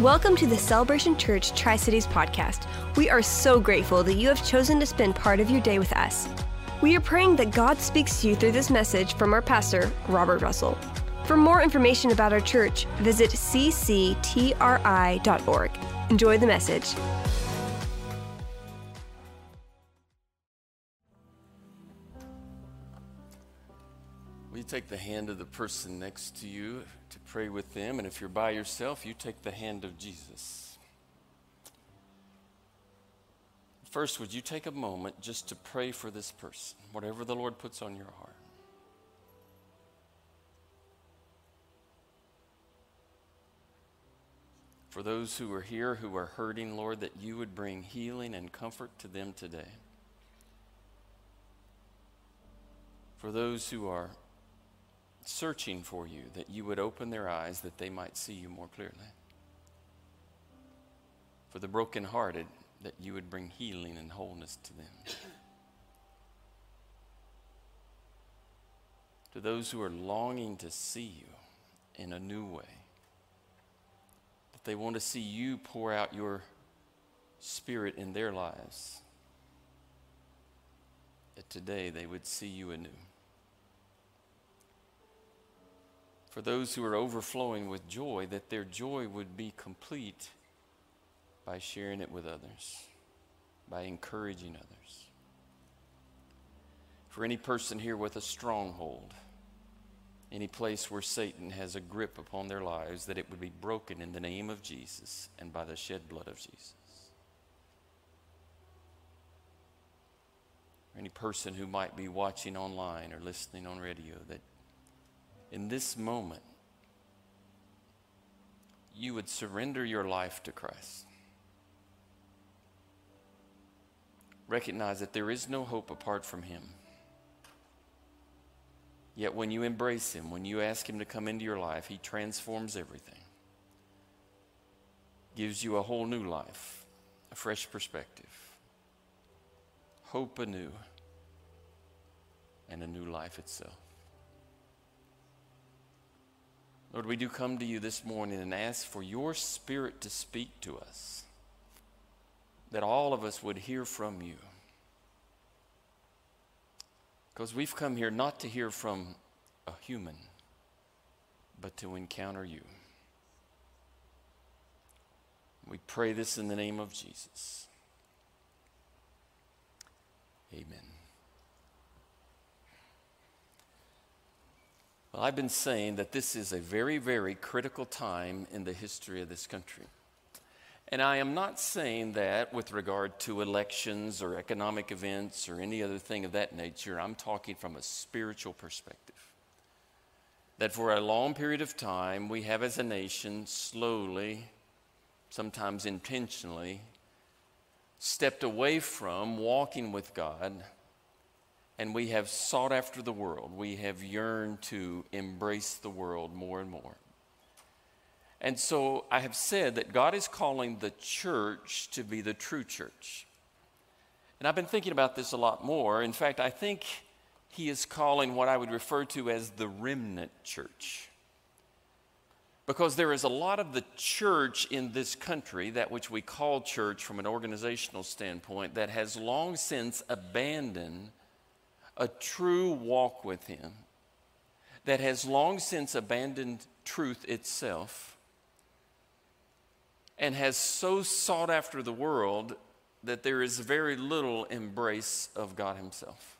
Welcome to the Celebration Church Tri Cities podcast. We are so grateful that you have chosen to spend part of your day with us. We are praying that God speaks to you through this message from our pastor, Robert Russell. For more information about our church, visit cctri.org. Enjoy the message. Take the hand of the person next to you to pray with them? And if you're by yourself, you take the hand of Jesus. First, would you take a moment just to pray for this person, whatever the Lord puts on your heart? For those who are here who are hurting, Lord, that you would bring healing and comfort to them today. For those who are searching for you, that you would open their eyes that they might see you more clearly. For the brokenhearted, that you would bring healing and wholeness to them. to those who are longing to see you in a new way, that they want to see you pour out your spirit in their lives, that today they would see you anew. For those who are overflowing with joy, that their joy would be complete by sharing it with others, by encouraging others. For any person here with a stronghold, any place where Satan has a grip upon their lives, that it would be broken in the name of Jesus and by the shed blood of Jesus. Or any person who might be watching online or listening on radio, that in this moment, you would surrender your life to Christ. Recognize that there is no hope apart from Him. Yet when you embrace Him, when you ask Him to come into your life, He transforms everything, gives you a whole new life, a fresh perspective, hope anew, and a new life itself. Lord, we do come to you this morning and ask for your spirit to speak to us, that all of us would hear from you. Because we've come here not to hear from a human, but to encounter you. We pray this in the name of Jesus. Amen. Well, I've been saying that this is a very, very critical time in the history of this country. And I am not saying that with regard to elections or economic events or any other thing of that nature. I'm talking from a spiritual perspective. That for a long period of time, we have as a nation slowly, sometimes intentionally, stepped away from walking with God and we have sought after the world. We have yearned to embrace the world more and more. And so I have said that God is calling the church to be the true church. And I've been thinking about this a lot more. In fact, I think He is calling what I would refer to as the remnant church. Because there is a lot of the church in this country, that which we call church from an organizational standpoint, that has long since abandoned a true walk with Him that has long since abandoned truth itself and has so sought after the world that there is very little embrace of God Himself.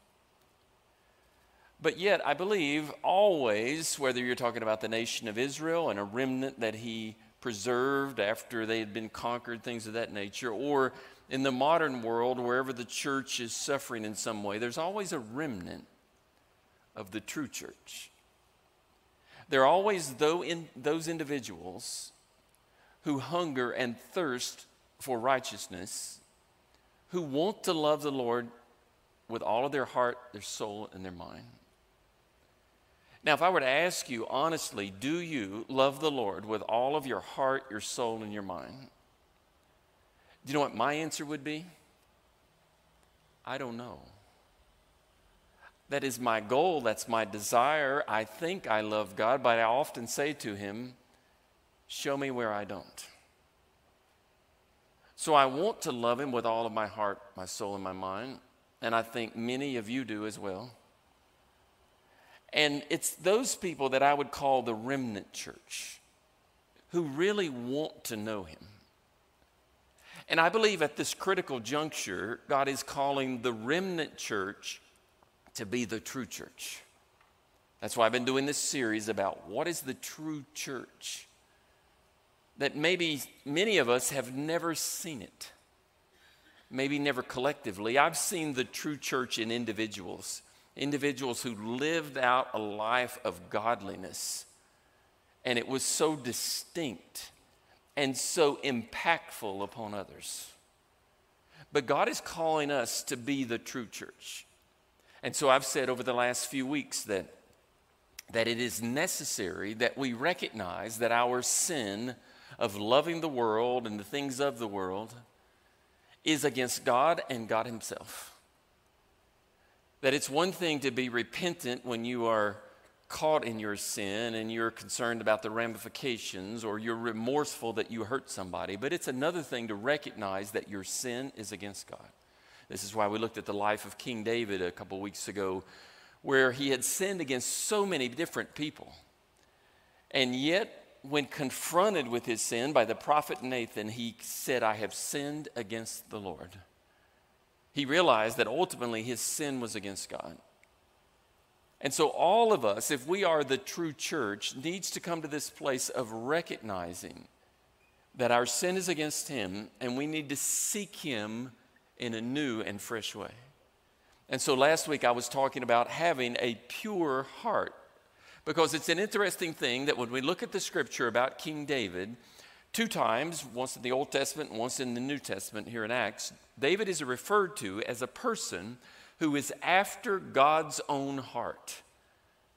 But yet, I believe always, whether you're talking about the nation of Israel and a remnant that He preserved after they had been conquered, things of that nature, or in the modern world, wherever the church is suffering in some way, there's always a remnant of the true church. There are always those individuals who hunger and thirst for righteousness, who want to love the Lord with all of their heart, their soul, and their mind. Now, if I were to ask you honestly, do you love the Lord with all of your heart, your soul, and your mind? Do you know what my answer would be? I don't know. That is my goal, that's my desire. I think I love God, but I often say to Him, Show me where I don't. So I want to love him with all of my heart, my soul, and my mind. And I think many of you do as well. And it's those people that I would call the remnant church who really want to know him. And I believe at this critical juncture, God is calling the remnant church to be the true church. That's why I've been doing this series about what is the true church. That maybe many of us have never seen it, maybe never collectively. I've seen the true church in individuals, individuals who lived out a life of godliness, and it was so distinct and so impactful upon others. But God is calling us to be the true church. And so I've said over the last few weeks that, that it is necessary that we recognize that our sin of loving the world and the things of the world is against God and God Himself. That it's one thing to be repentant when you are caught in your sin and you're concerned about the ramifications or you're remorseful that you hurt somebody, but it's another thing to recognize that your sin is against God. This is why we looked at the life of King David a couple weeks ago, where he had sinned against so many different people. And yet, when confronted with his sin by the prophet Nathan, he said, I have sinned against the Lord. He realized that ultimately his sin was against God. And so, all of us, if we are the true church, needs to come to this place of recognizing that our sin is against Him and we need to seek Him in a new and fresh way. And so, last week I was talking about having a pure heart because it's an interesting thing that when we look at the scripture about King David, two times, once in the Old Testament and once in the New Testament here in Acts, David is referred to as a person who is after God's own heart.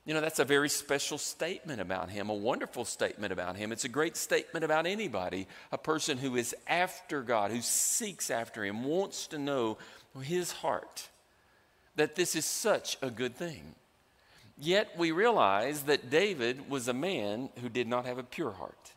You know, that's a very special statement about him, a wonderful statement about him. It's a great statement about anybody, a person who is after God, who seeks after him, wants to know his heart, that this is such a good thing. Yet we realize that David was a man who did not have a pure heart.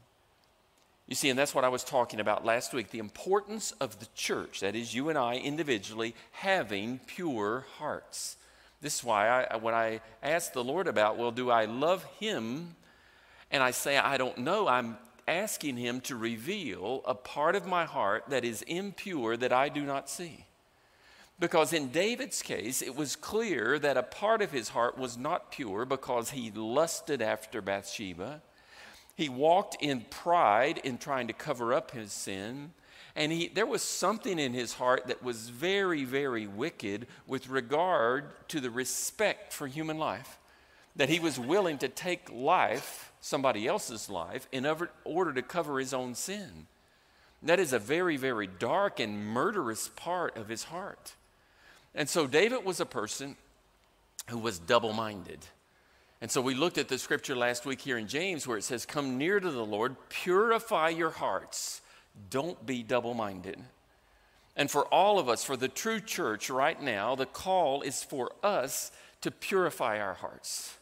You see, and that's what I was talking about last week the importance of the church, that is, you and I individually having pure hearts. This is why I, when I ask the Lord about, well, do I love Him? And I say, I don't know, I'm asking Him to reveal a part of my heart that is impure that I do not see. Because in David's case, it was clear that a part of his heart was not pure because he lusted after Bathsheba he walked in pride in trying to cover up his sin. And he, there was something in his heart that was very, very wicked with regard to the respect for human life. That he was willing to take life, somebody else's life, in order to cover his own sin. That is a very, very dark and murderous part of his heart. And so David was a person who was double minded. And so we looked at the scripture last week here in James where it says, Come near to the Lord, purify your hearts, don't be double minded. And for all of us, for the true church right now, the call is for us to purify our hearts,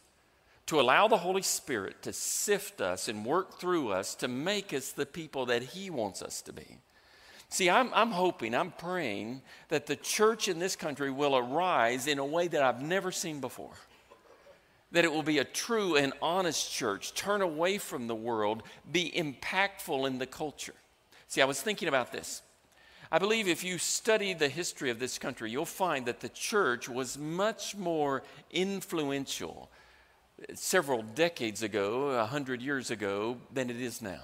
to allow the Holy Spirit to sift us and work through us to make us the people that He wants us to be. See, I'm, I'm hoping, I'm praying that the church in this country will arise in a way that I've never seen before that it will be a true and honest church, turn away from the world, be impactful in the culture. See, I was thinking about this. I believe if you study the history of this country, you'll find that the church was much more influential several decades ago, a hundred years ago, than it is now.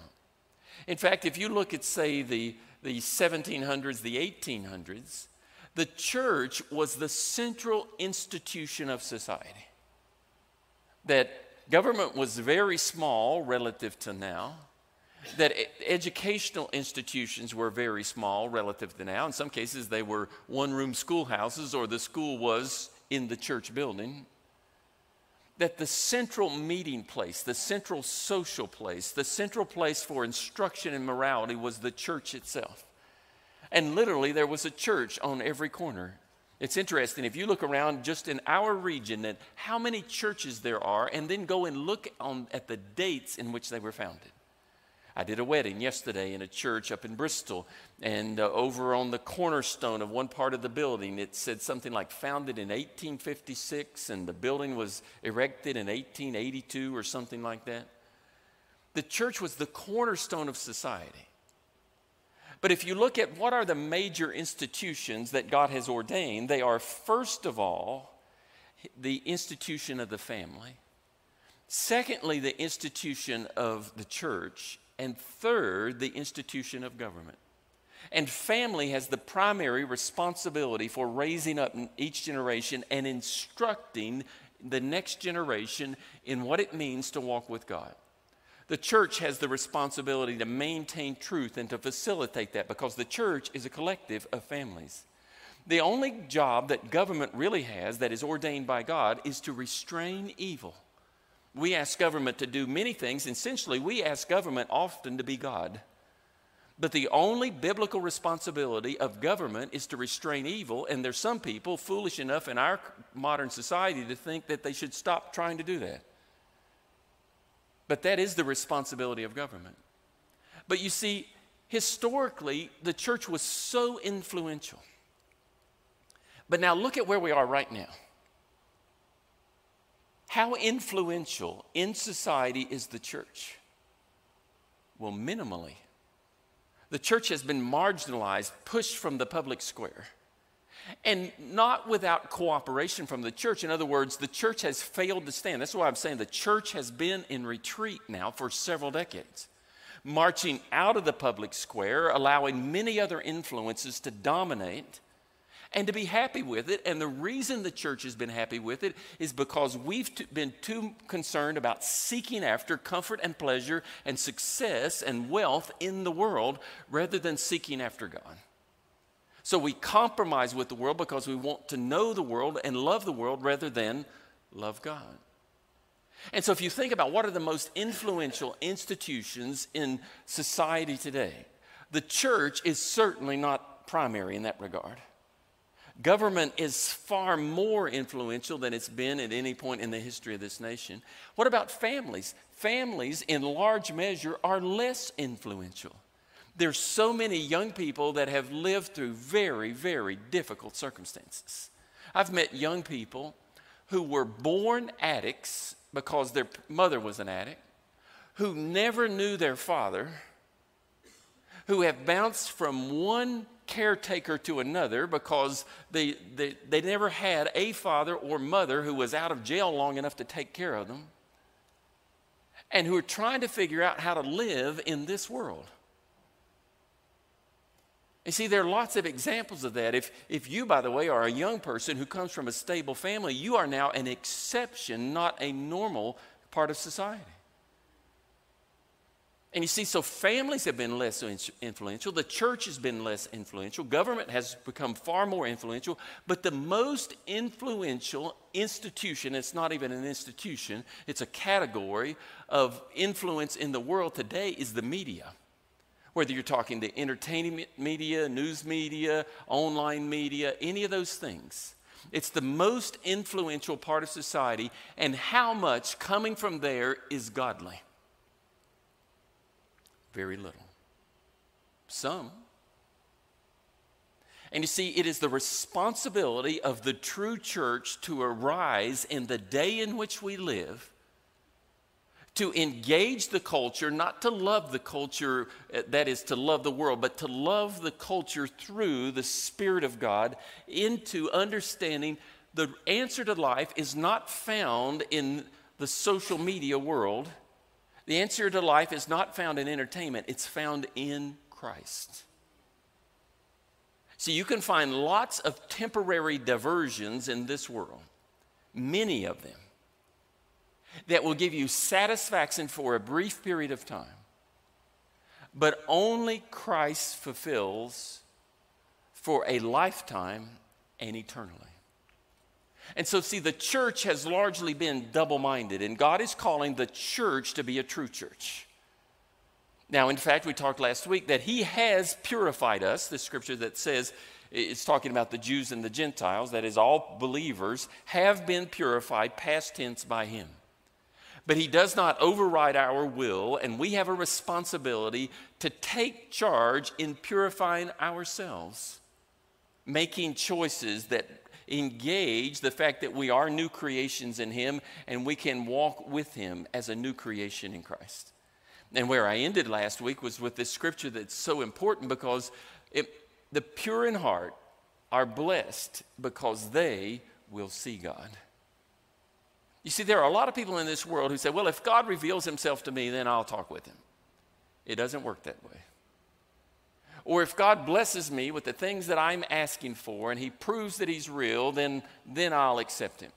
In fact, if you look at, say, the, the 1700s, the 1800s, the church was the central institution of society that government was very small relative to now, that educational institutions were very small relative to now. In some cases, they were one room schoolhouses, or the school was in the church building. That the central meeting place, the central social place, the central place for instruction and morality was the church itself. And literally, there was a church on every corner. It's interesting if you look around just in our region at how many churches there are and then go and look on, at the dates in which they were founded. I did a wedding yesterday in a church up in Bristol, and uh, over on the cornerstone of one part of the building, it said something like founded in 1856, and the building was erected in 1882 or something like that. The church was the cornerstone of society. But if you look at what are the major institutions that God has ordained, they are first of all the institution of the family, secondly, the institution of the church, and third, the institution of government. And family has the primary responsibility for raising up each generation and instructing the next generation in what it means to walk with God. The church has the responsibility to maintain truth and to facilitate that because the church is a collective of families. The only job that government really has that is ordained by God is to restrain evil. We ask government to do many things. Essentially, we ask government often to be God. But the only biblical responsibility of government is to restrain evil, and there's some people foolish enough in our modern society to think that they should stop trying to do that. But that is the responsibility of government. But you see, historically, the church was so influential. But now look at where we are right now. How influential in society is the church? Well, minimally. The church has been marginalized, pushed from the public square. And not without cooperation from the church. In other words, the church has failed to stand. That's why I'm saying the church has been in retreat now for several decades, marching out of the public square, allowing many other influences to dominate and to be happy with it. And the reason the church has been happy with it is because we've been too concerned about seeking after comfort and pleasure and success and wealth in the world rather than seeking after God. So we compromise with the world because we want to know the world and love the world rather than love God. And so if you think about what are the most influential institutions in society today, the church is certainly not primary in that regard. Government is far more influential than it's been at any point in the history of this nation. What about families? Families, in large measure, are less influential. There's so many young people that have lived through very, very difficult circumstances. I've met young people who were born addicts because their mother was an addict, who never knew their father, who have bounced from one caretaker to another because they, they, they never had a father or mother who was out of jail long enough to take care of them, and who are trying to figure out how to live in this world. And see, there are lots of examples of that. If, if you, by the way, are a young person who comes from a stable family, you are now an exception, not a normal part of society. And you see, so families have been less influential, the church has been less influential, government has become far more influential, but the most influential institution, it's not even an institution, it's a category of influence in the world today, is the media whether you're talking to entertainment media, news media, online media, any of those things. It's the most influential part of society, and how much coming from there is godly? Very little. Some. And you see, it is the responsibility of the true church to arise in the day in which we live to engage the culture, not to love the culture, uh, that is to love the world, but to love the culture through the Spirit of God into understanding the answer to life is not found in the social media world. The answer to life is not found in entertainment, it's found in Christ. See, you can find lots of temporary diversions in this world, many of them that will give you satisfaction for a brief period of time. But only Christ fulfills for a lifetime and eternally. And so, see, the church has largely been double minded, and God is calling the church to be a true church. Now, in fact, we talked last week that He has purified us, the scripture that says, it's talking about the Jews and the Gentiles, that is, all believers have been purified, past tense, by Him. But he does not override our will, and we have a responsibility to take charge in purifying ourselves, making choices that engage the fact that we are new creations in him and we can walk with him as a new creation in Christ. And where I ended last week was with this scripture that's so important because it, the pure in heart are blessed because they will see God. You see, there are a lot of people in this world who say, well, if God reveals himself to me, then I'll talk with him. It doesn't work that way. Or if God blesses me with the things that I'm asking for and he proves that he's real, then, then I'll accept him.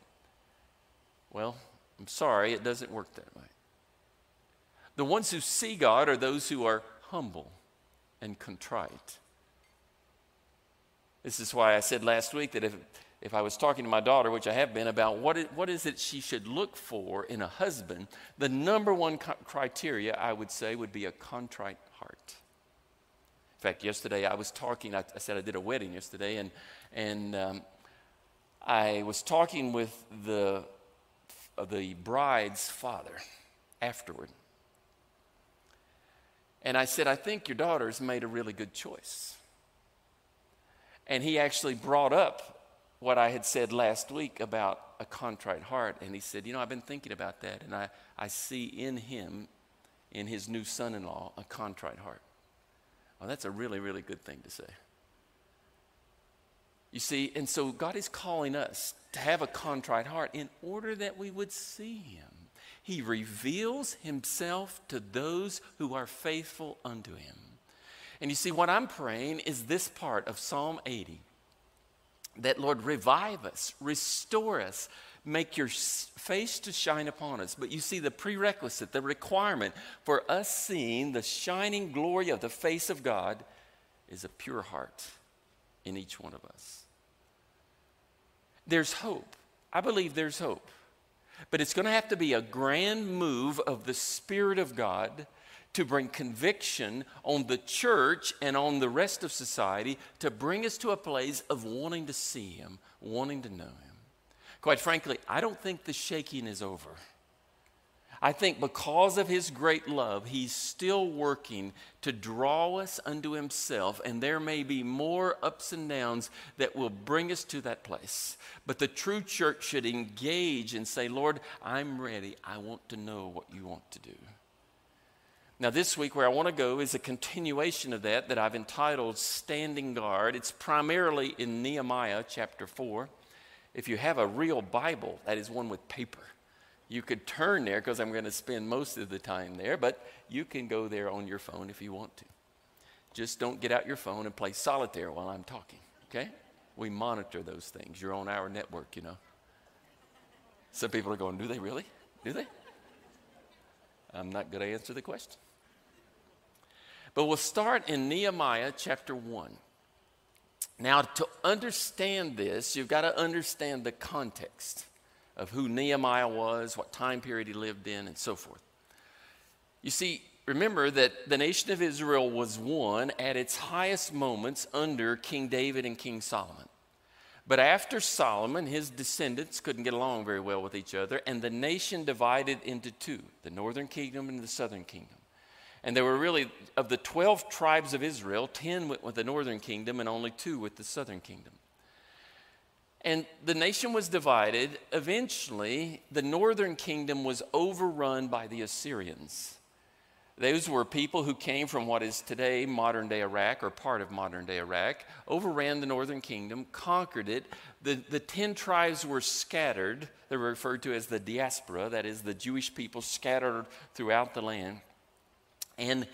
Well, I'm sorry, it doesn't work that way. The ones who see God are those who are humble and contrite. This is why I said last week that if, if I was talking to my daughter, which I have been, about what is, what is it she should look for in a husband, the number one co- criteria I would say would be a contrite heart. In fact, yesterday I was talking, I, I said I did a wedding yesterday, and, and um, I was talking with the, uh, the bride's father afterward. And I said, I think your daughter's made a really good choice. And he actually brought up what I had said last week about a contrite heart. And he said, You know, I've been thinking about that, and I, I see in him, in his new son in law, a contrite heart. Well, that's a really, really good thing to say. You see, and so God is calling us to have a contrite heart in order that we would see him. He reveals himself to those who are faithful unto him. And you see, what I'm praying is this part of Psalm 80 that, Lord, revive us, restore us, make your face to shine upon us. But you see, the prerequisite, the requirement for us seeing the shining glory of the face of God is a pure heart in each one of us. There's hope. I believe there's hope. But it's going to have to be a grand move of the Spirit of God to bring conviction on the church and on the rest of society to bring us to a place of wanting to see Him, wanting to know Him. Quite frankly, I don't think the shaking is over. I think because of his great love, he's still working to draw us unto himself, and there may be more ups and downs that will bring us to that place. But the true church should engage and say, Lord, I'm ready. I want to know what you want to do. Now, this week, where I want to go is a continuation of that that I've entitled Standing Guard. It's primarily in Nehemiah chapter 4. If you have a real Bible, that is one with paper, you could turn there because I'm going to spend most of the time there, but you can go there on your phone if you want to. Just don't get out your phone and play solitaire while I'm talking, okay? We monitor those things. You're on our network, you know. Some people are going, Do they really? Do they? I'm not going to answer the question. But we'll start in Nehemiah chapter 1. Now, to understand this, you've got to understand the context of who Nehemiah was, what time period he lived in, and so forth. You see, remember that the nation of Israel was one at its highest moments under King David and King Solomon. But after Solomon, his descendants couldn't get along very well with each other, and the nation divided into two the northern kingdom and the southern kingdom. And there were really, of the 12 tribes of Israel, 10 went with the northern kingdom and only two with the southern kingdom. And the nation was divided. Eventually, the northern kingdom was overrun by the Assyrians. Those were people who came from what is today modern day Iraq or part of modern day Iraq, overran the northern kingdom, conquered it. The, the 10 tribes were scattered. They were referred to as the diaspora, that is, the Jewish people scattered throughout the land. And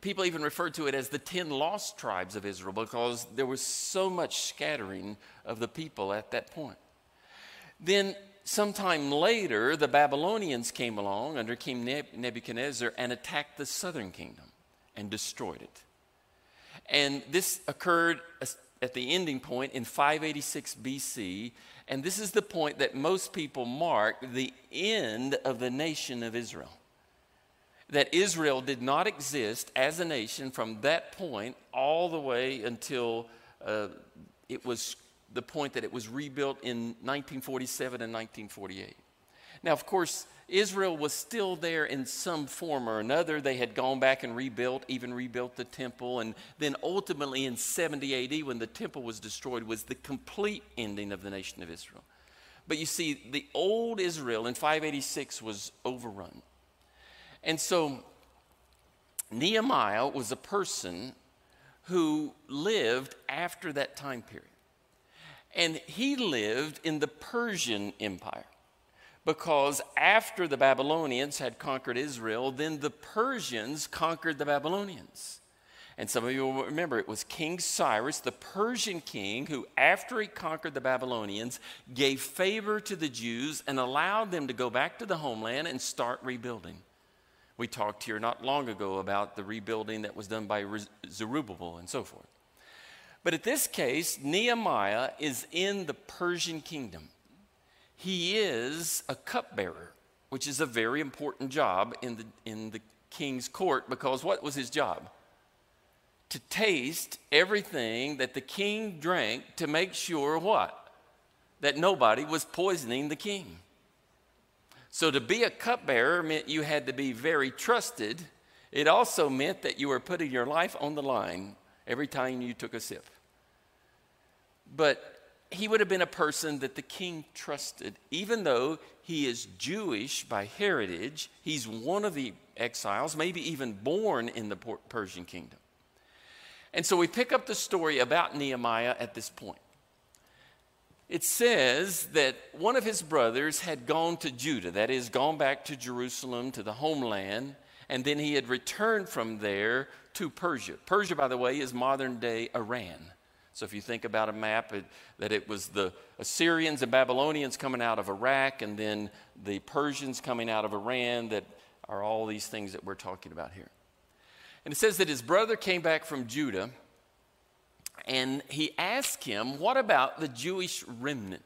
people even referred to it as the 10 lost tribes of Israel because there was so much scattering of the people at that point. Then, sometime later, the Babylonians came along under King Nebuchadnezzar and attacked the southern kingdom and destroyed it. And this occurred at the ending point in 586 BC, and this is the point that most people mark the end of the nation of Israel that Israel did not exist as a nation from that point all the way until uh, it was the point that it was rebuilt in 1947 and 1948. Now, of course, Israel was still there in some form or another. They had gone back and rebuilt, even rebuilt the temple. And then ultimately in 70 AD, when the temple was destroyed, was the complete ending of the nation of Israel. But you see, the old Israel in 586 was overrun. And so Nehemiah was a person who lived after that time period. And he lived in the Persian Empire because after the Babylonians had conquered Israel, then the Persians conquered the Babylonians. And some of you will remember it was King Cyrus, the Persian king, who, after he conquered the Babylonians, gave favor to the Jews and allowed them to go back to the homeland and start rebuilding. We talked here not long ago about the rebuilding that was done by Zerubbabel and so forth. But at this case, Nehemiah is in the Persian kingdom. He is a cupbearer, which is a very important job in the, in the king's court because what was his job? To taste everything that the king drank to make sure what? That nobody was poisoning the king. So to be a cupbearer meant you had to be very trusted. It also meant that you were putting your life on the line every time you took a sip. But he would have been a person that the king trusted, even though he is Jewish by heritage. He's one of the exiles, maybe even born in the Persian kingdom. And so we pick up the story about Nehemiah at this point. It says that one of his brothers had gone to Judah, that is, gone back to Jerusalem, to the homeland, and then he had returned from there to Persia. Persia, by the way, is modern day Iran. So if you think about a map, it, that it was the Assyrians and Babylonians coming out of Iraq, and then the Persians coming out of Iran, that are all these things that we're talking about here. And it says that his brother came back from Judah, and he asked him, What about the Jewish remnant?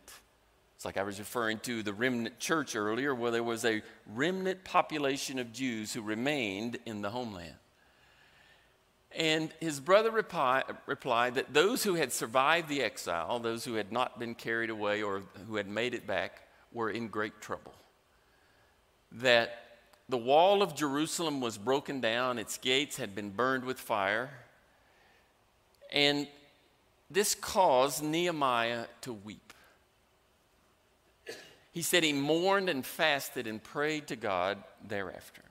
It's like I was referring to the remnant church earlier, where there was a remnant population of Jews who remained in the homeland. And his brother reply, replied that those who had survived the exile, those who had not been carried away or who had made it back, were in great trouble. That the wall of Jerusalem was broken down, its gates had been burned with fire. And this caused Nehemiah to weep. He said he mourned and fasted and prayed to God thereafter.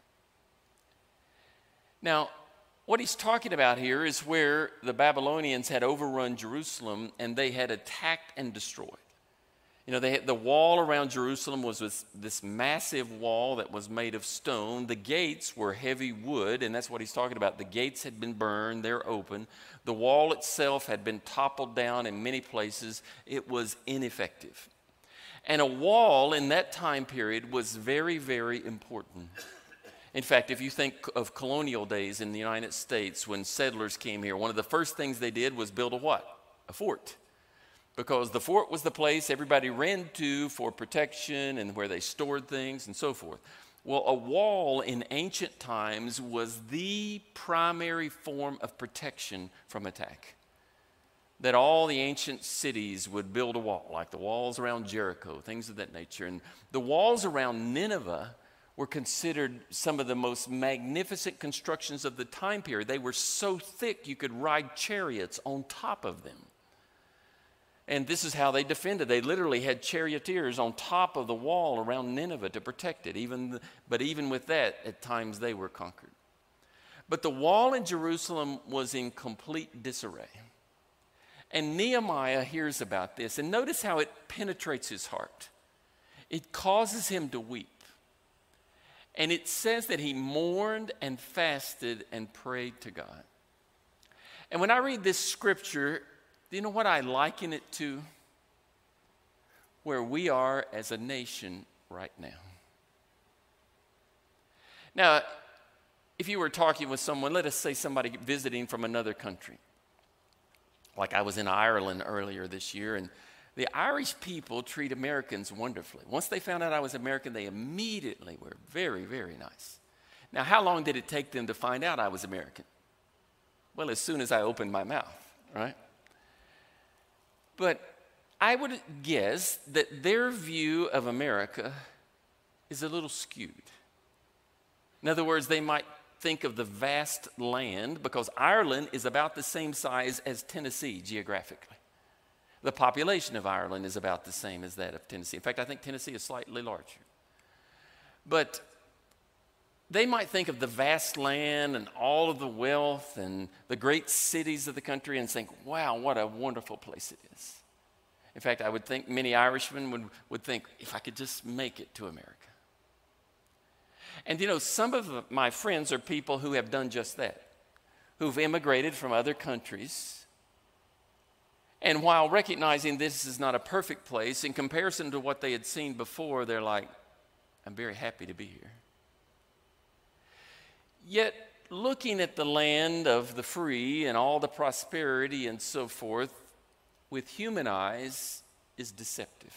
Now, what he's talking about here is where the Babylonians had overrun Jerusalem and they had attacked and destroyed. You know, they had, the wall around Jerusalem was this, this, massive wall that was made of stone. The gates were heavy wood, and that's what he's talking about. The gates had been burned, they're open. The wall itself had been toppled down in many places. It was ineffective. And a wall in that time period was very, very important. In fact, if you think of colonial days in the United States when settlers came here, one of the first things they did was build a what? A fort. Because the fort was the place everybody ran to for protection and where they stored things and so forth. Well, a wall in ancient times was the primary form of protection from attack. That all the ancient cities would build a wall, like the walls around Jericho, things of that nature. And the walls around Nineveh were considered some of the most magnificent constructions of the time period. They were so thick you could ride chariots on top of them. And this is how they defended. They literally had charioteers on top of the wall around Nineveh to protect it. Even the, but even with that, at times they were conquered. But the wall in Jerusalem was in complete disarray. And Nehemiah hears about this. And notice how it penetrates his heart. It causes him to weep. And it says that he mourned and fasted and prayed to God. And when I read this scripture, do you know what I liken it to? Where we are as a nation right now. Now, if you were talking with someone, let us say somebody visiting from another country, like I was in Ireland earlier this year, and the Irish people treat Americans wonderfully. Once they found out I was American, they immediately were very, very nice. Now, how long did it take them to find out I was American? Well, as soon as I opened my mouth, right? But I would guess that their view of America is a little skewed. In other words, they might think of the vast land because Ireland is about the same size as Tennessee geographically. The population of Ireland is about the same as that of Tennessee. In fact, I think Tennessee is slightly larger. But they might think of the vast land and all of the wealth and the great cities of the country and think, wow, what a wonderful place it is. In fact, I would think many Irishmen would, would think, if I could just make it to America. And you know, some of my friends are people who have done just that, who've immigrated from other countries. And while recognizing this is not a perfect place, in comparison to what they had seen before, they're like, I'm very happy to be here. Yet, looking at the land of the free and all the prosperity and so forth with human eyes is deceptive.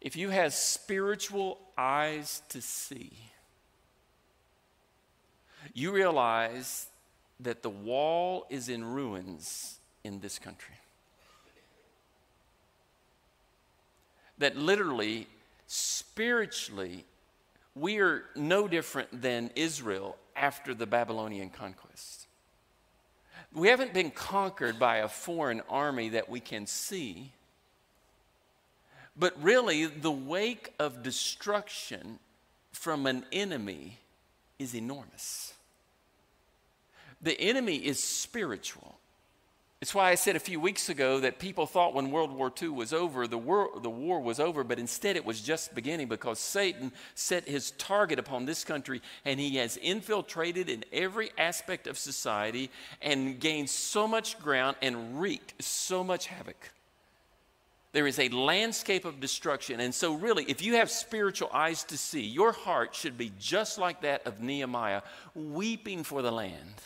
If you have spiritual eyes to see, you realize that the wall is in ruins in this country. That literally, spiritually, we are no different than Israel after the Babylonian conquest. We haven't been conquered by a foreign army that we can see, but really the wake of destruction from an enemy is enormous. The enemy is spiritual. It's why I said a few weeks ago that people thought when World War II was over, the war, the war was over, but instead it was just beginning because Satan set his target upon this country and he has infiltrated in every aspect of society and gained so much ground and wreaked so much havoc. There is a landscape of destruction. And so, really, if you have spiritual eyes to see, your heart should be just like that of Nehemiah, weeping for the land.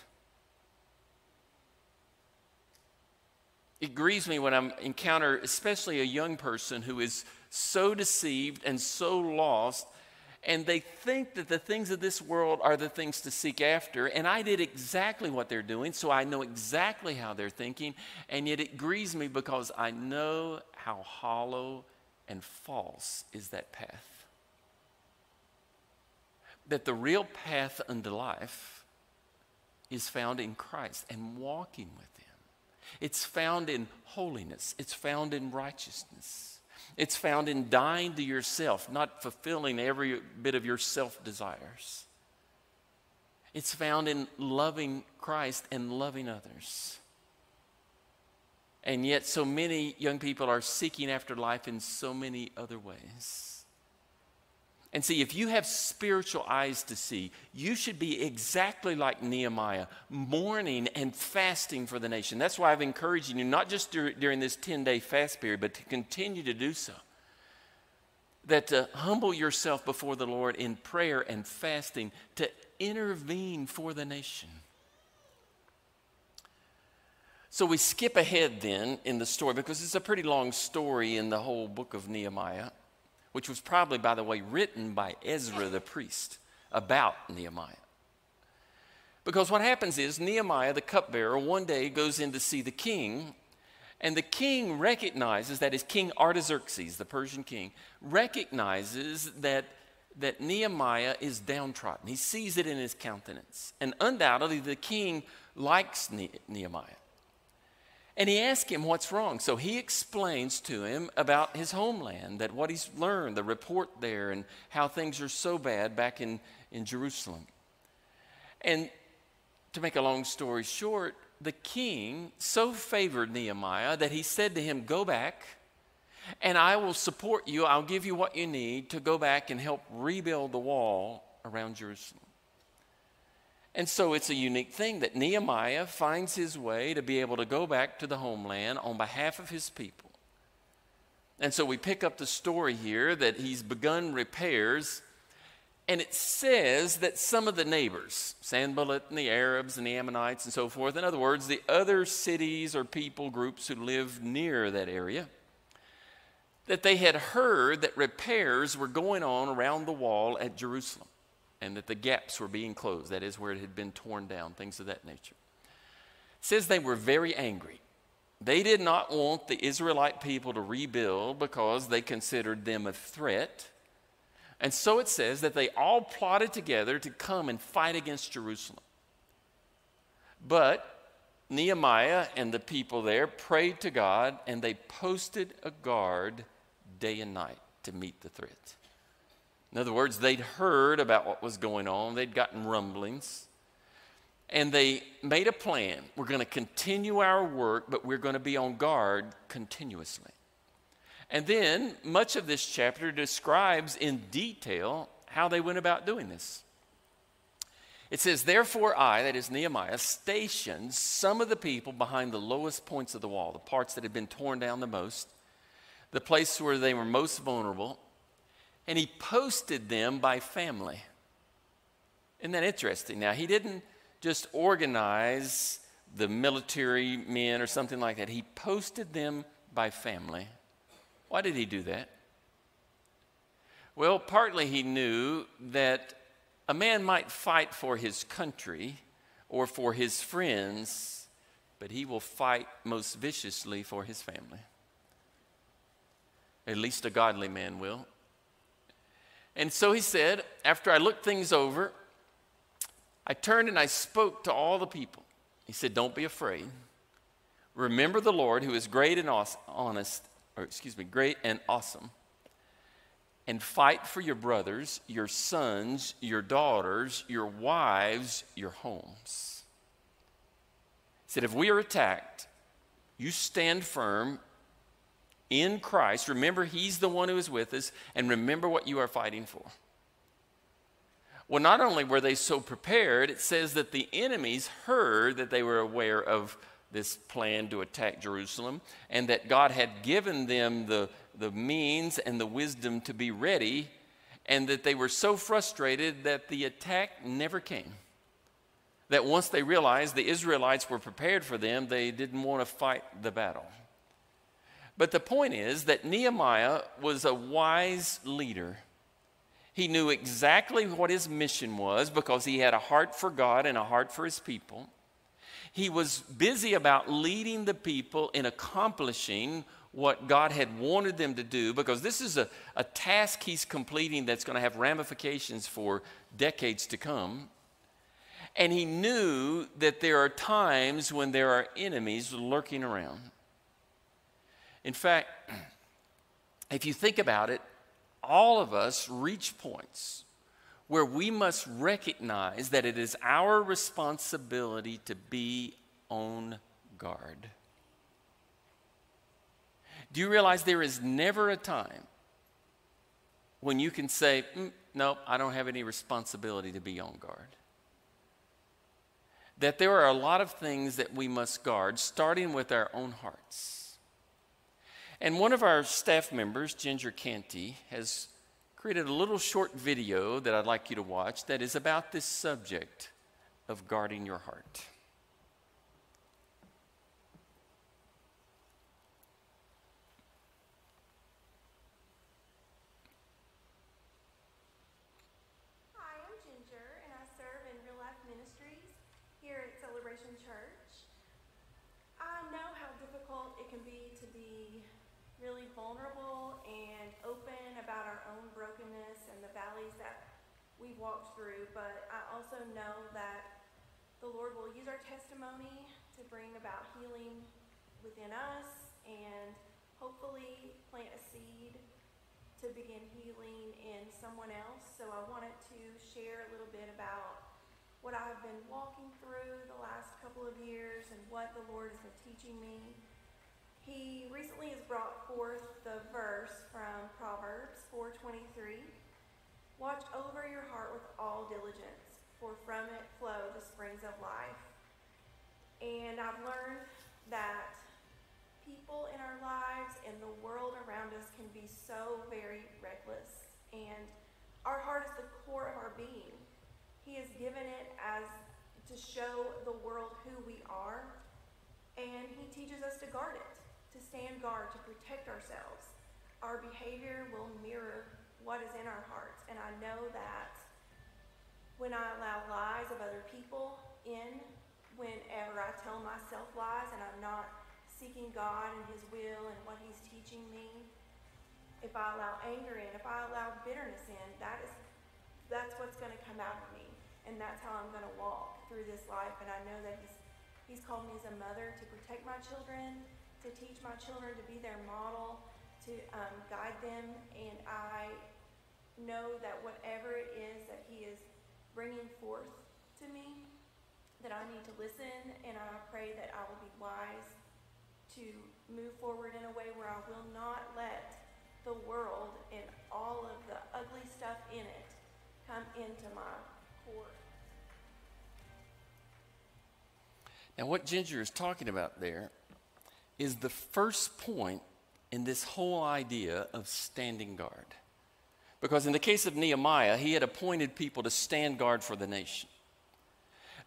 It grieves me when I encounter, especially a young person who is so deceived and so lost, and they think that the things of this world are the things to seek after. And I did exactly what they're doing, so I know exactly how they're thinking, and yet it grieves me because I know how hollow and false is that path. That the real path unto life is found in Christ and walking with it's found in holiness, it's found in righteousness. It's found in dying to yourself, not fulfilling every bit of your self desires. It's found in loving Christ and loving others. And yet, so many young people are seeking after life in so many other ways. And see, if you have spiritual eyes to see, you should be exactly like Nehemiah, mourning and fasting for the nation. That's why I've encouraged you, not just dur- during this 10 day fast period, but to continue to do so. That to humble yourself before the Lord in prayer and fasting, to intervene for the nation. So we skip ahead then in the story because it's a pretty long story in the whole book of Nehemiah which was probably, by the way, written by Ezra the priest about Nehemiah. Because what happens is Nehemiah, the cupbearer, one day goes in to see the king, and the king recognizes that is King Artaxerxes, the Persian king, recognizes that, that Nehemiah is downtrodden. He sees it in his countenance. And undoubtedly, the king likes ne- Nehemiah. And he asks him what's wrong. So he explains to him about his homeland, that what he's learned, the report there, and how things are so bad back in, in Jerusalem. And to make a long story short, the king so favored Nehemiah that he said to him, Go back, and I will support you. I'll give you what you need to go back and help rebuild the wall around Jerusalem. And so it's a unique thing that Nehemiah finds his way to be able to go back to the homeland on behalf of his people. And so we pick up the story here that he's begun repairs. And it says that some of the neighbors, Sanballat and the Arabs and the Ammonites and so forth, in other words, the other cities or people groups who live near that area, that they had heard that repairs were going on around the wall at Jerusalem and that the gaps were being closed. That is where it had been torn down, things of that nature. It says they were very angry. They did not want the Israelite people to rebuild because they considered them a threat. And so it says that they all plotted together to come and fight against Jerusalem. But Nehemiah and the people there prayed to God and they posted a guard day and night to meet the threat. In other words, they'd heard about what was going on, they'd gotten rumblings, and they made a plan. We're going to continue our work, but we're going to be on guard continuously. And then much of this chapter describes in detail how they went about doing this. It says, Therefore, I, that is Nehemiah, stationed some of the people behind the lowest points of the wall, the parts that had been torn down the most, the place where they were most vulnerable, and he posted them by family. Isn't that interesting? Now, he didn't just organize the military men or something like that, he posted them by family. Why did he do that? Well, partly he knew that a man might fight for his country or for his friends, but he will fight most viciously for his family. At least a godly man will. And so he said, after I looked things over, I turned and I spoke to all the people. He said, Don't be afraid. Remember the Lord who is great and honest, or excuse me, great and awesome. And fight for your brothers, your sons, your daughters, your wives, your homes. He said, If we are attacked, you stand firm in Christ, remember He's the one who is with us, and remember what you are fighting for. Well, not only were they so prepared, it says that the enemies heard that they were aware of this plan to attack Jerusalem and that God had given them the, the means and the wisdom to be ready, and that they were so frustrated that the attack never came. That once they realized the Israelites were prepared for them, they didn't want to fight the battle. But the point is that Nehemiah was a wise leader. He knew exactly what his mission was because he had a heart for God and a heart for his people. He was busy about leading the people in accomplishing what God had wanted them to do because this is a, a task he's completing that's going to have ramifications for decades to come. And he knew that there are times when there are enemies lurking around. In fact, if you think about it, all of us reach points where we must recognize that it is our responsibility to be on guard. Do you realize there is never a time when you can say, mm, No, I don't have any responsibility to be on guard? That there are a lot of things that we must guard, starting with our own hearts. And one of our staff members, Ginger Canty, has created a little short video that I'd like you to watch that is about this subject of guarding your heart. Walked through, but I also know that the Lord will use our testimony to bring about healing within us and hopefully plant a seed to begin healing in someone else. So I wanted to share a little bit about what I've been walking through the last couple of years and what the Lord has been teaching me. He recently has brought forth the verse from Proverbs 423 Watch over your heart with all diligence, for from it flow the springs of life. And I've learned that people in our lives and the world around us can be so very reckless. And our heart is the core of our being. He has given it as to show the world who we are. And he teaches us to guard it, to stand guard, to protect ourselves. Our behavior will mirror what is in our hearts. And I know that when I allow lies of other people in, whenever I tell myself lies and I'm not seeking God and His will and what He's teaching me, if I allow anger in, if I allow bitterness in, that is that's what's going to come out of me, and that's how I'm going to walk through this life. And I know that He's He's called me as a mother to protect my children, to teach my children to be their model, to um, guide them, and I know that whatever it is that He is bringing forth to me, that I need to listen, and I pray that I will be wise to move forward in a way where I will not let the world and all of the ugly stuff in it come into my court. Now, what Ginger is talking about there is the first point in this whole idea of standing guard. Because in the case of Nehemiah, he had appointed people to stand guard for the nation.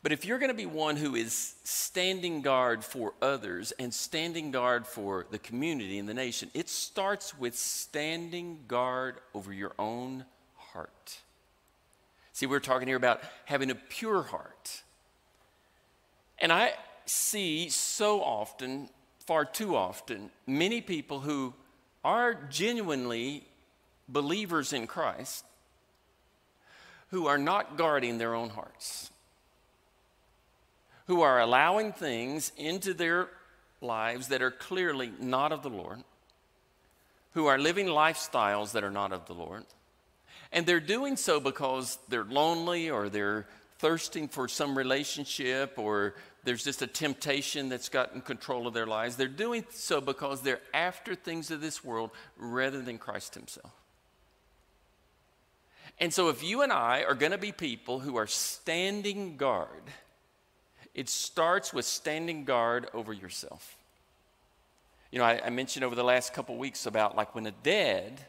But if you're going to be one who is standing guard for others and standing guard for the community and the nation, it starts with standing guard over your own heart. See, we're talking here about having a pure heart. And I see so often, far too often, many people who are genuinely believers in Christ who are not guarding their own hearts, who are allowing things into their lives that are clearly not of the Lord, who are living lifestyles that are not of the Lord. And they're doing so because they're lonely or they're thirsting for some relationship or there's just a temptation that's gotten control of their lives. They're doing so because they're after things of this world rather than Christ Himself. And so, if you and I are going to be people who are standing guard, it starts with standing guard over yourself. You know, I, I mentioned over the last couple weeks about like when a dad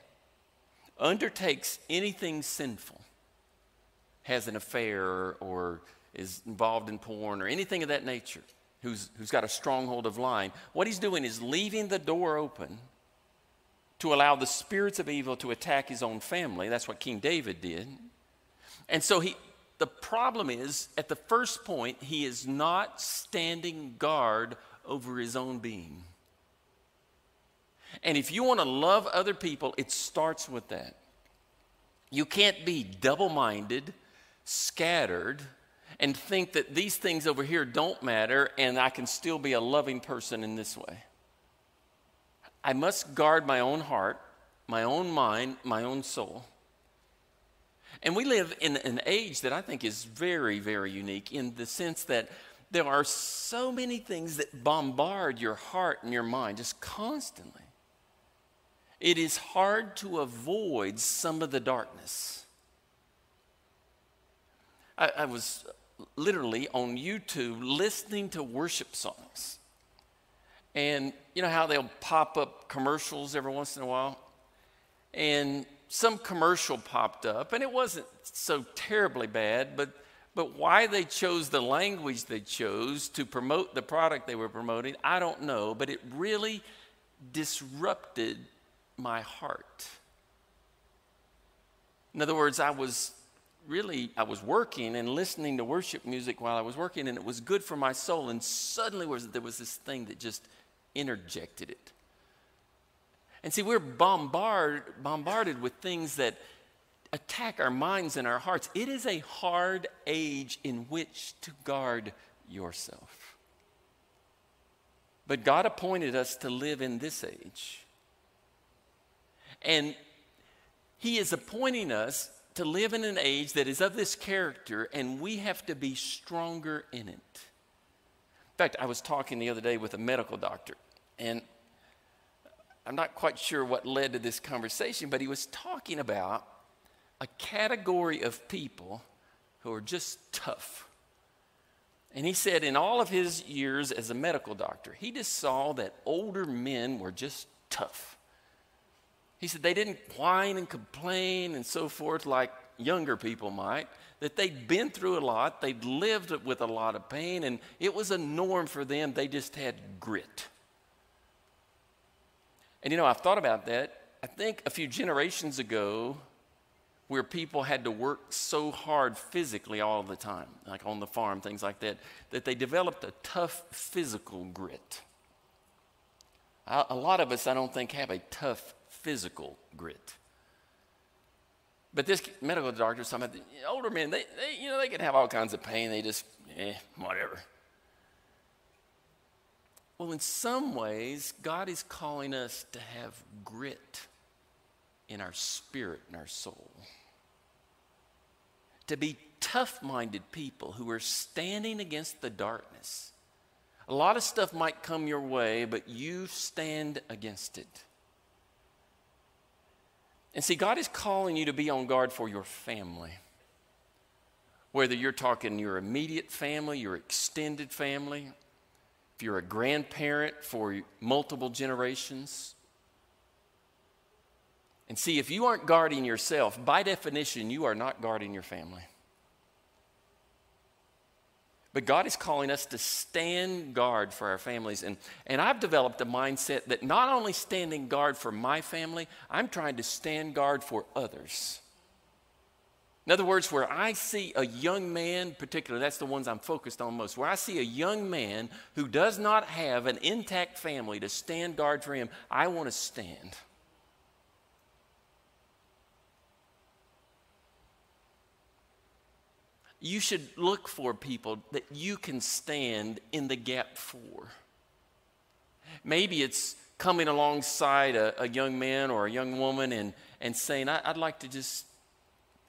undertakes anything sinful, has an affair or is involved in porn or anything of that nature, who's, who's got a stronghold of lying, what he's doing is leaving the door open to allow the spirits of evil to attack his own family. That's what King David did. And so he, the problem is, at the first point, he is not standing guard over his own being. And if you want to love other people, it starts with that. You can't be double minded, scattered, and think that these things over here don't matter and I can still be a loving person in this way. I must guard my own heart, my own mind, my own soul. And we live in an age that I think is very, very unique in the sense that there are so many things that bombard your heart and your mind just constantly. It is hard to avoid some of the darkness. I, I was literally on YouTube listening to worship songs. And you know how they'll pop up commercials every once in a while? And some commercial popped up, and it wasn't so terribly bad, but, but why they chose the language they chose to promote the product they were promoting, I don't know, but it really disrupted my heart. In other words, I was really, I was working and listening to worship music while I was working, and it was good for my soul. And suddenly was, there was this thing that just interjected it. And see, we're bombarded, bombarded with things that attack our minds and our hearts. It is a hard age in which to guard yourself. But God appointed us to live in this age. And He is appointing us to live in an age that is of this character, and we have to be stronger in it. In fact, I was talking the other day with a medical doctor, and I'm not quite sure what led to this conversation, but he was talking about a category of people who are just tough. And he said, in all of his years as a medical doctor, he just saw that older men were just tough. He said they didn't whine and complain and so forth like younger people might, that they'd been through a lot, they'd lived with a lot of pain, and it was a norm for them. They just had grit. And you know, I've thought about that. I think a few generations ago, where people had to work so hard physically all the time, like on the farm, things like that, that they developed a tough physical grit. A lot of us, I don't think, have a tough physical grit. But this medical doctor, some of the older men, they, they, you know, they can have all kinds of pain. They just, eh, whatever. Well, in some ways, God is calling us to have grit in our spirit and our soul. To be tough minded people who are standing against the darkness. A lot of stuff might come your way, but you stand against it. And see, God is calling you to be on guard for your family. Whether you're talking your immediate family, your extended family, if you're a grandparent for multiple generations. And see, if you aren't guarding yourself, by definition, you are not guarding your family. But God is calling us to stand guard for our families. And, and I've developed a mindset that not only standing guard for my family, I'm trying to stand guard for others. In other words, where I see a young man, particularly, that's the ones I'm focused on most, where I see a young man who does not have an intact family to stand guard for him, I want to stand. You should look for people that you can stand in the gap for. Maybe it's coming alongside a, a young man or a young woman and, and saying, I, would like to just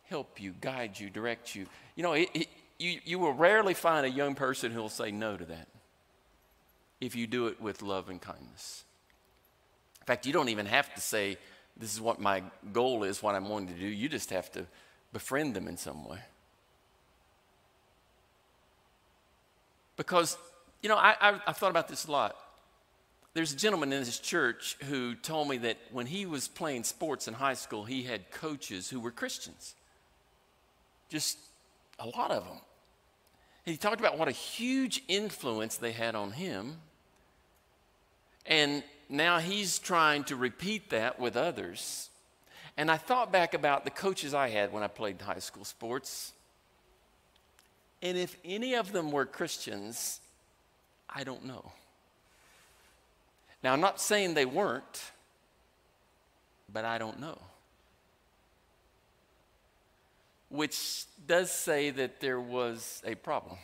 help you, guide you, direct you. You know, it, it, you, you will rarely find a young person who will say no to that if you do it with love and kindness. In fact, you don't even have to say, This is what my goal is, what I'm wanting to do. You just have to befriend them in some way. Because, you know, I, I, I've thought about this a lot. There's a gentleman in this church who told me that when he was playing sports in high school, he had coaches who were Christians. Just a lot of them. he talked about what a huge influence they had on him. And now he's trying to repeat that with others. And I thought back about the coaches I had when I played high school sports. And if any of them were Christians, I don't know. Now, I'm not saying they weren't, but I don't know. Which does say that there was a problem.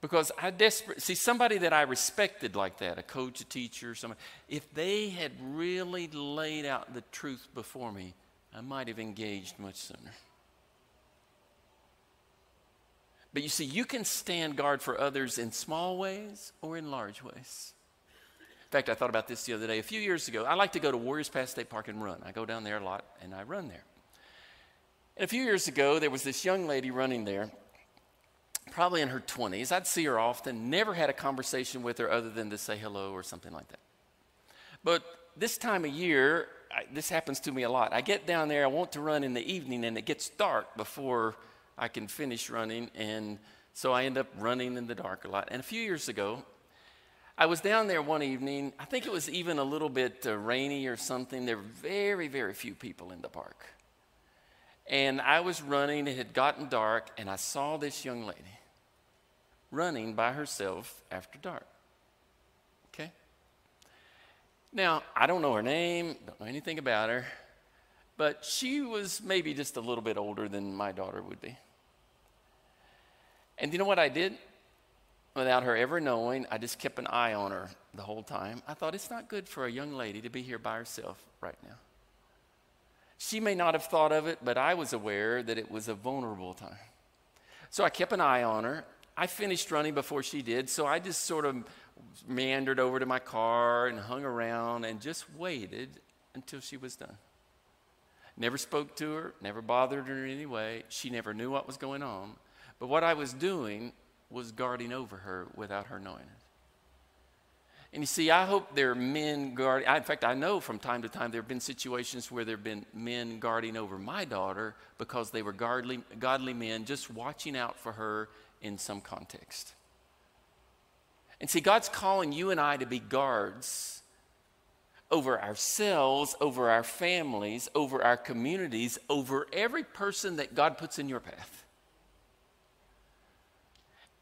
Because I desperate see somebody that I respected like that, a coach, a teacher, someone, if they had really laid out the truth before me, I might have engaged much sooner. But you see, you can stand guard for others in small ways or in large ways. In fact, I thought about this the other day. A few years ago, I like to go to Warriors Path State Park and run. I go down there a lot and I run there. And a few years ago, there was this young lady running there, probably in her 20s. I'd see her often, never had a conversation with her other than to say hello or something like that. But this time of year, I, this happens to me a lot. I get down there, I want to run in the evening, and it gets dark before I can finish running. And so I end up running in the dark a lot. And a few years ago, I was down there one evening. I think it was even a little bit uh, rainy or something. There were very, very few people in the park. And I was running, it had gotten dark, and I saw this young lady running by herself after dark. Okay? Now, I don't know her name, don't know anything about her but she was maybe just a little bit older than my daughter would be. And you know what I did? Without her ever knowing, I just kept an eye on her the whole time. I thought it's not good for a young lady to be here by herself right now. She may not have thought of it, but I was aware that it was a vulnerable time. So I kept an eye on her. I finished running before she did, so I just sort of meandered over to my car and hung around and just waited until she was done. Never spoke to her, never bothered her in any way. She never knew what was going on. But what I was doing was guarding over her without her knowing it. And you see, I hope there are men guarding. In fact, I know from time to time there have been situations where there have been men guarding over my daughter because they were godly, godly men just watching out for her in some context. And see, God's calling you and I to be guards over ourselves, over our families, over our communities, over every person that God puts in your path,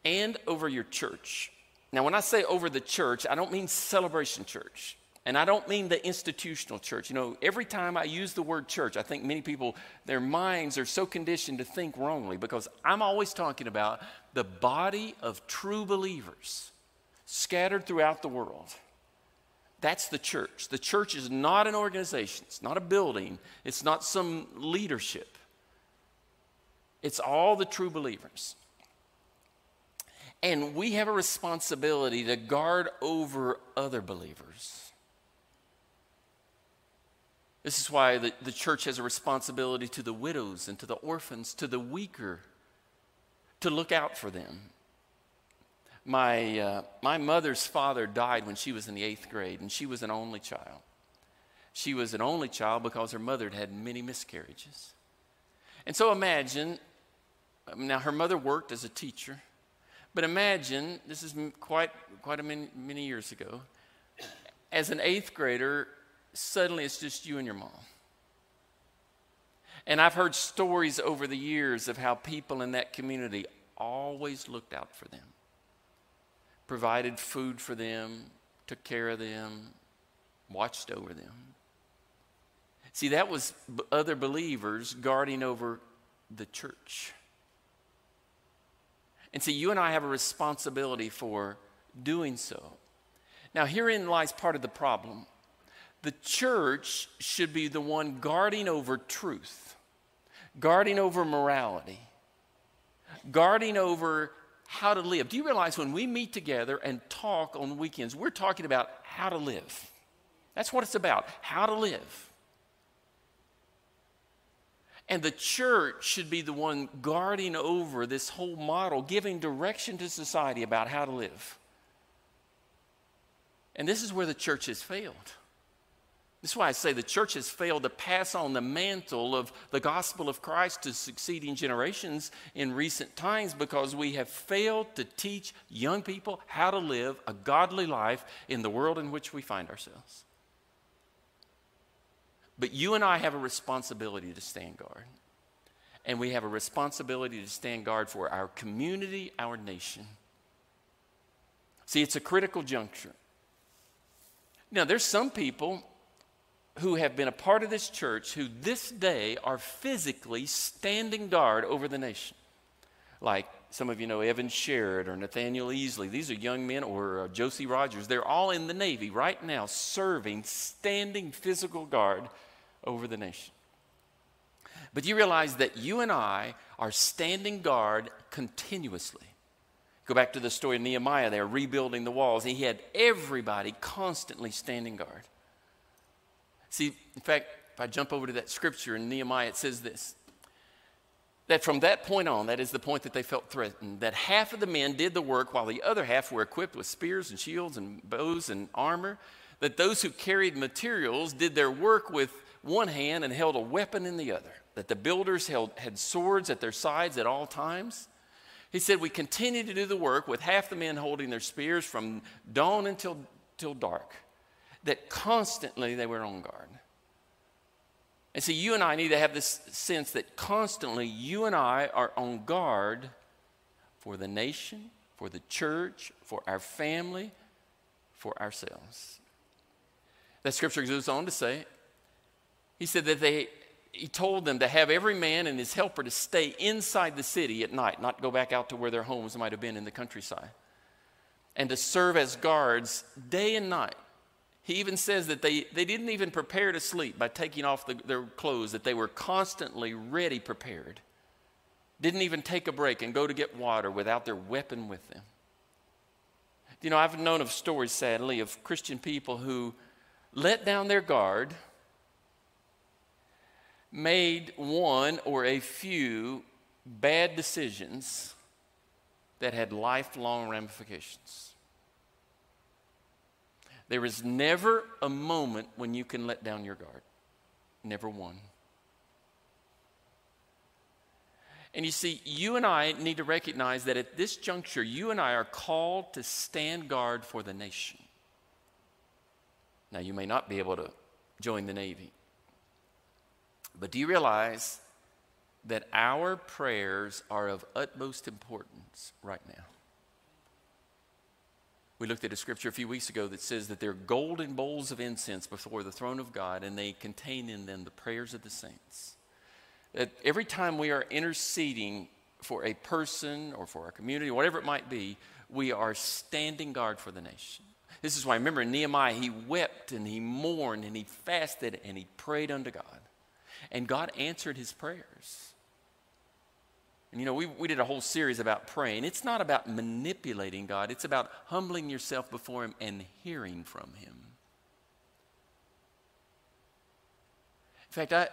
and over your church. Now, when I say over the church, I don't mean celebration church. And I don't mean the institutional church. You know, every time I use the word church, I think many people, their minds are so conditioned to think wrongly because I'm always talking about the body of true believers scattered throughout the world. That's the church. The church is not an organization, it's not a building, it's not some leadership. It's all the true believers. And we have a responsibility to guard over other believers. This is why the, the church has a responsibility to the widows and to the orphans, to the weaker, to look out for them. My, uh, my mother's father died when she was in the eighth grade, and she was an only child. She was an only child because her mother had had many miscarriages. And so imagine, now her mother worked as a teacher, but imagine, this is quite, quite a many, many years ago, as an eighth grader, suddenly it's just you and your mom. And I've heard stories over the years of how people in that community always looked out for them, provided food for them, took care of them, watched over them. See, that was other believers guarding over the church. And see, you and I have a responsibility for doing so. Now, herein lies part of the problem. The church should be the one guarding over truth, guarding over morality, guarding over how to live. Do you realize when we meet together and talk on weekends, we're talking about how to live? That's what it's about how to live. And the church should be the one guarding over this whole model, giving direction to society about how to live. And this is where the church has failed. This is why I say the church has failed to pass on the mantle of the gospel of Christ to succeeding generations in recent times because we have failed to teach young people how to live a godly life in the world in which we find ourselves. But you and I have a responsibility to stand guard. And we have a responsibility to stand guard for our community, our nation. See, it's a critical juncture. Now, there's some people who have been a part of this church who this day are physically standing guard over the nation. Like some of you know Evan Sherrod or Nathaniel Easley. These are young men, or uh, Josie Rogers. They're all in the Navy right now, serving, standing physical guard over the nation. But you realize that you and I are standing guard continuously. Go back to the story of Nehemiah, they're rebuilding the walls. He had everybody constantly standing guard. See, in fact, if I jump over to that scripture in Nehemiah, it says this that from that point on, that is the point that they felt threatened, that half of the men did the work while the other half were equipped with spears and shields and bows and armor, that those who carried materials did their work with one hand and held a weapon in the other, that the builders held, had swords at their sides at all times. He said, We continued to do the work with half the men holding their spears from dawn until, till dark, that constantly they were on guard. And see, you and I need to have this sense that constantly you and I are on guard for the nation, for the church, for our family, for ourselves. That scripture goes on to say, he said that they, he told them to have every man and his helper to stay inside the city at night, not go back out to where their homes might have been in the countryside, and to serve as guards day and night. He even says that they, they didn't even prepare to sleep by taking off the, their clothes, that they were constantly ready prepared. Didn't even take a break and go to get water without their weapon with them. You know, I've known of stories, sadly, of Christian people who let down their guard made one or a few bad decisions that had lifelong ramifications. There is never a moment when you can let down your guard. Never one. And you see, you and I need to recognize that at this juncture, you and I are called to stand guard for the nation. Now, you may not be able to join the Navy. But do you realize that our prayers are of utmost importance right now? We looked at a scripture a few weeks ago that says that they're golden bowls of incense before the throne of God, and they contain in them the prayers of the saints. That every time we are interceding for a person or for our community, whatever it might be, we are standing guard for the nation. This is why, remember, Nehemiah, he wept and he mourned and he fasted and he prayed unto God. And God answered his prayers. And you know, we, we did a whole series about praying. It's not about manipulating God, it's about humbling yourself before Him and hearing from Him. In fact, I,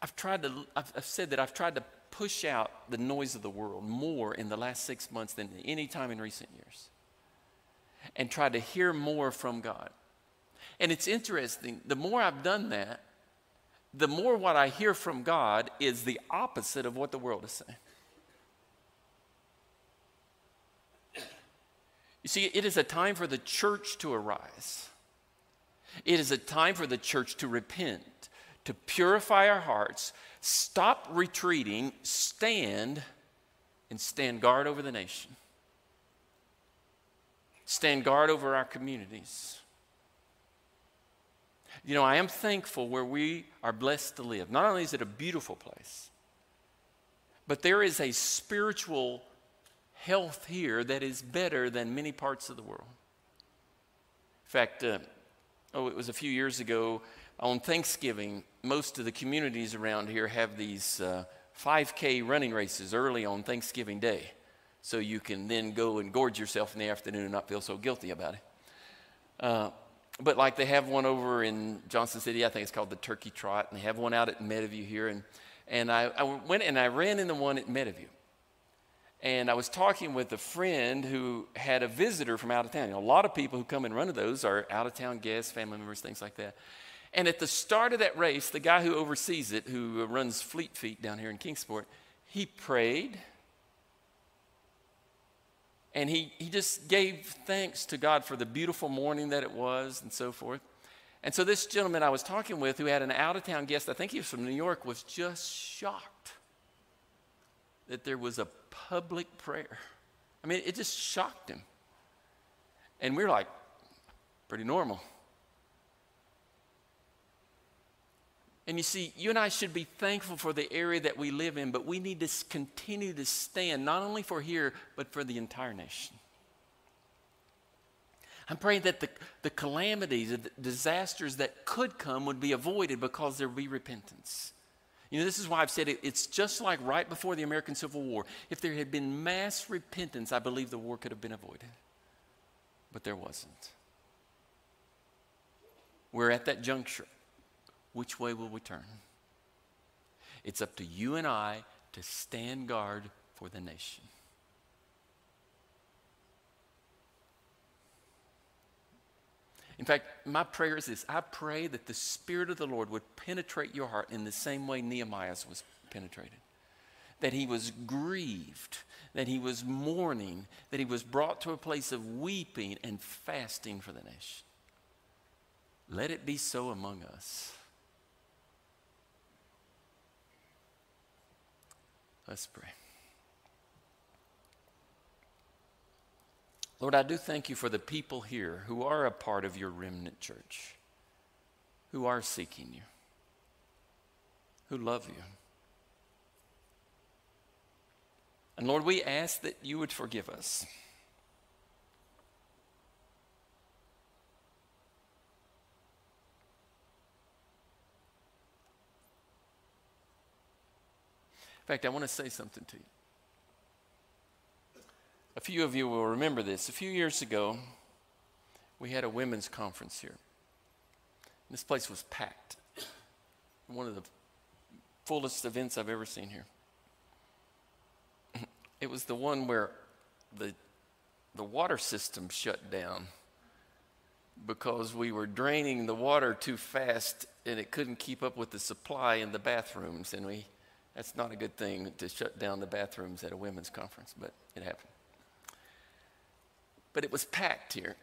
I've tried to, I've, I've said that I've tried to push out the noise of the world more in the last six months than any time in recent years and tried to hear more from God. And it's interesting, the more I've done that, the more what I hear from God is the opposite of what the world is saying. You see, it is a time for the church to arise. It is a time for the church to repent, to purify our hearts, stop retreating, stand, and stand guard over the nation. Stand guard over our communities. You know, I am thankful where we are blessed to live. Not only is it a beautiful place, but there is a spiritual health here that is better than many parts of the world. In fact, uh, oh, it was a few years ago on Thanksgiving, most of the communities around here have these uh, 5K running races early on Thanksgiving Day. So you can then go and gorge yourself in the afternoon and not feel so guilty about it. Uh, but like they have one over in Johnson City, I think it's called the Turkey Trot, and they have one out at Meadowview here. And, and I, I went and I ran in the one at Meadowview and I was talking with a friend who had a visitor from out of town. You know, a lot of people who come and run to those are out of town guests, family members, things like that. And at the start of that race, the guy who oversees it, who runs Fleet Feet down here in Kingsport, he prayed and he, he just gave thanks to God for the beautiful morning that it was and so forth. And so this gentleman I was talking with who had an out of town guest, I think he was from New York, was just shocked that there was a public prayer. I mean, it just shocked him. And we're like, pretty normal. And you see, you and I should be thankful for the area that we live in, but we need to continue to stand not only for here, but for the entire nation. I'm praying that the, the calamities, the disasters that could come would be avoided because there will be repentance. You know, this is why I've said it, it's just like right before the American Civil War. If there had been mass repentance, I believe the war could have been avoided. But there wasn't. We're at that juncture. Which way will we turn? It's up to you and I to stand guard for the nation. In fact, my prayer is this I pray that the Spirit of the Lord would penetrate your heart in the same way Nehemiah's was penetrated. That he was grieved, that he was mourning, that he was brought to a place of weeping and fasting for the nation. Let it be so among us. Let's pray. Lord, I do thank you for the people here who are a part of your remnant church, who are seeking you, who love you. And Lord, we ask that you would forgive us. In fact, I want to say something to you. A few of you will remember this. A few years ago, we had a women's conference here. This place was packed. One of the fullest events I've ever seen here. It was the one where the, the water system shut down because we were draining the water too fast and it couldn't keep up with the supply in the bathrooms. And we, that's not a good thing to shut down the bathrooms at a women's conference, but it happened but it was packed here.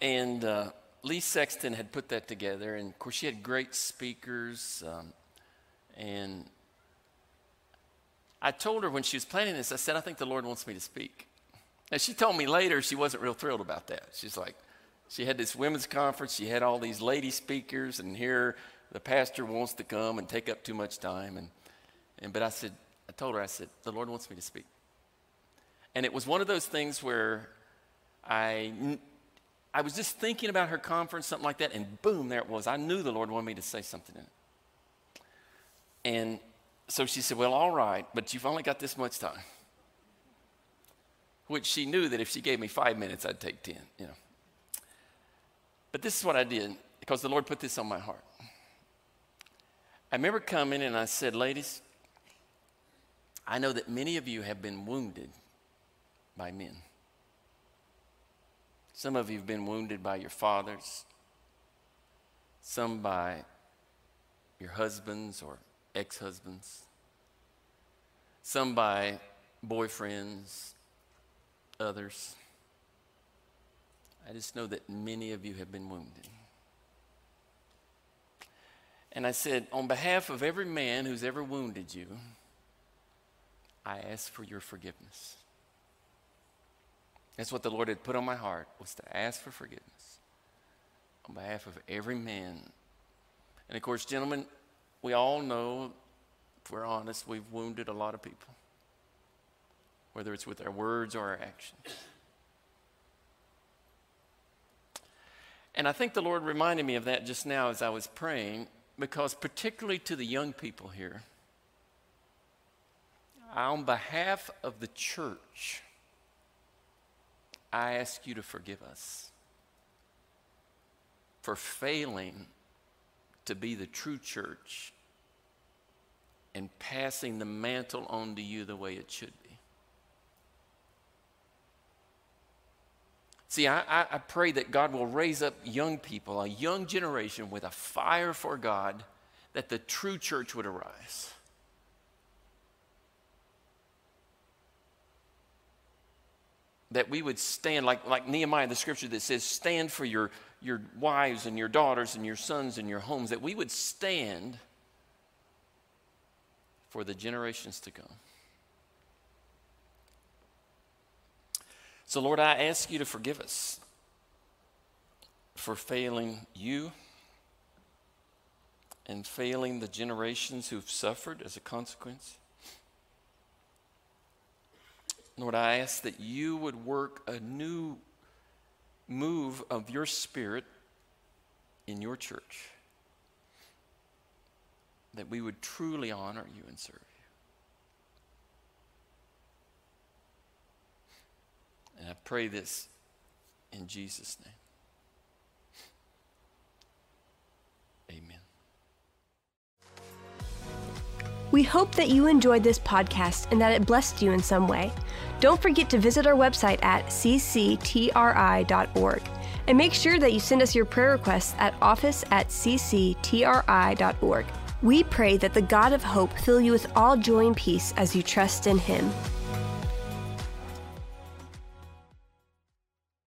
And uh, Lee Sexton had put that together, and of course, she had great speakers. Um, and I told her when she was planning this, I said, I think the Lord wants me to speak. Now, she told me later she wasn't real thrilled about that. She's like, she had this women's conference, she had all these lady speakers, and here the pastor wants to come and take up too much time. And, and but I said, I told her, I said, the Lord wants me to speak. And it was one of those things where I, I was just thinking about her conference, something like that, and boom, there it was. I knew the Lord wanted me to say something in it. And so she said, Well, all right, but you've only got this much time. Which she knew that if she gave me five minutes, I'd take 10, you know. But this is what I did because the Lord put this on my heart. I remember coming and I said, Ladies, I know that many of you have been wounded by men. Some of you have been wounded by your fathers, some by your husbands or ex husbands, some by boyfriends, others. I just know that many of you have been wounded. And I said, on behalf of every man who's ever wounded you, I ask for your forgiveness. That's what the Lord had put on my heart was to ask for forgiveness on behalf of every man. And of course, gentlemen, we all know, if we're honest, we've wounded a lot of people, whether it's with our words or our actions. And I think the Lord reminded me of that just now as I was praying, because particularly to the young people here, on behalf of the church, I ask you to forgive us for failing to be the true church and passing the mantle on to you the way it should be. See, I, I, pray that God will raise up young people, a young generation with a fire for God, that the true church would arise. That we would stand, like, like Nehemiah, the scripture that says, stand for your, your wives and your daughters and your sons and your homes, that we would stand for the generations to come. So, Lord, I ask you to forgive us for failing you and failing the generations who've suffered as a consequence. Lord, I ask that you would work a new move of your spirit in your church that we would truly honor you and serve you. And I pray this in Jesus' name. Amen. We hope that you enjoyed this podcast and that it blessed you in some way. Don't forget to visit our website at cctri.org and make sure that you send us your prayer requests at office at cctri.org. We pray that the God of hope fill you with all joy and peace as you trust in Him.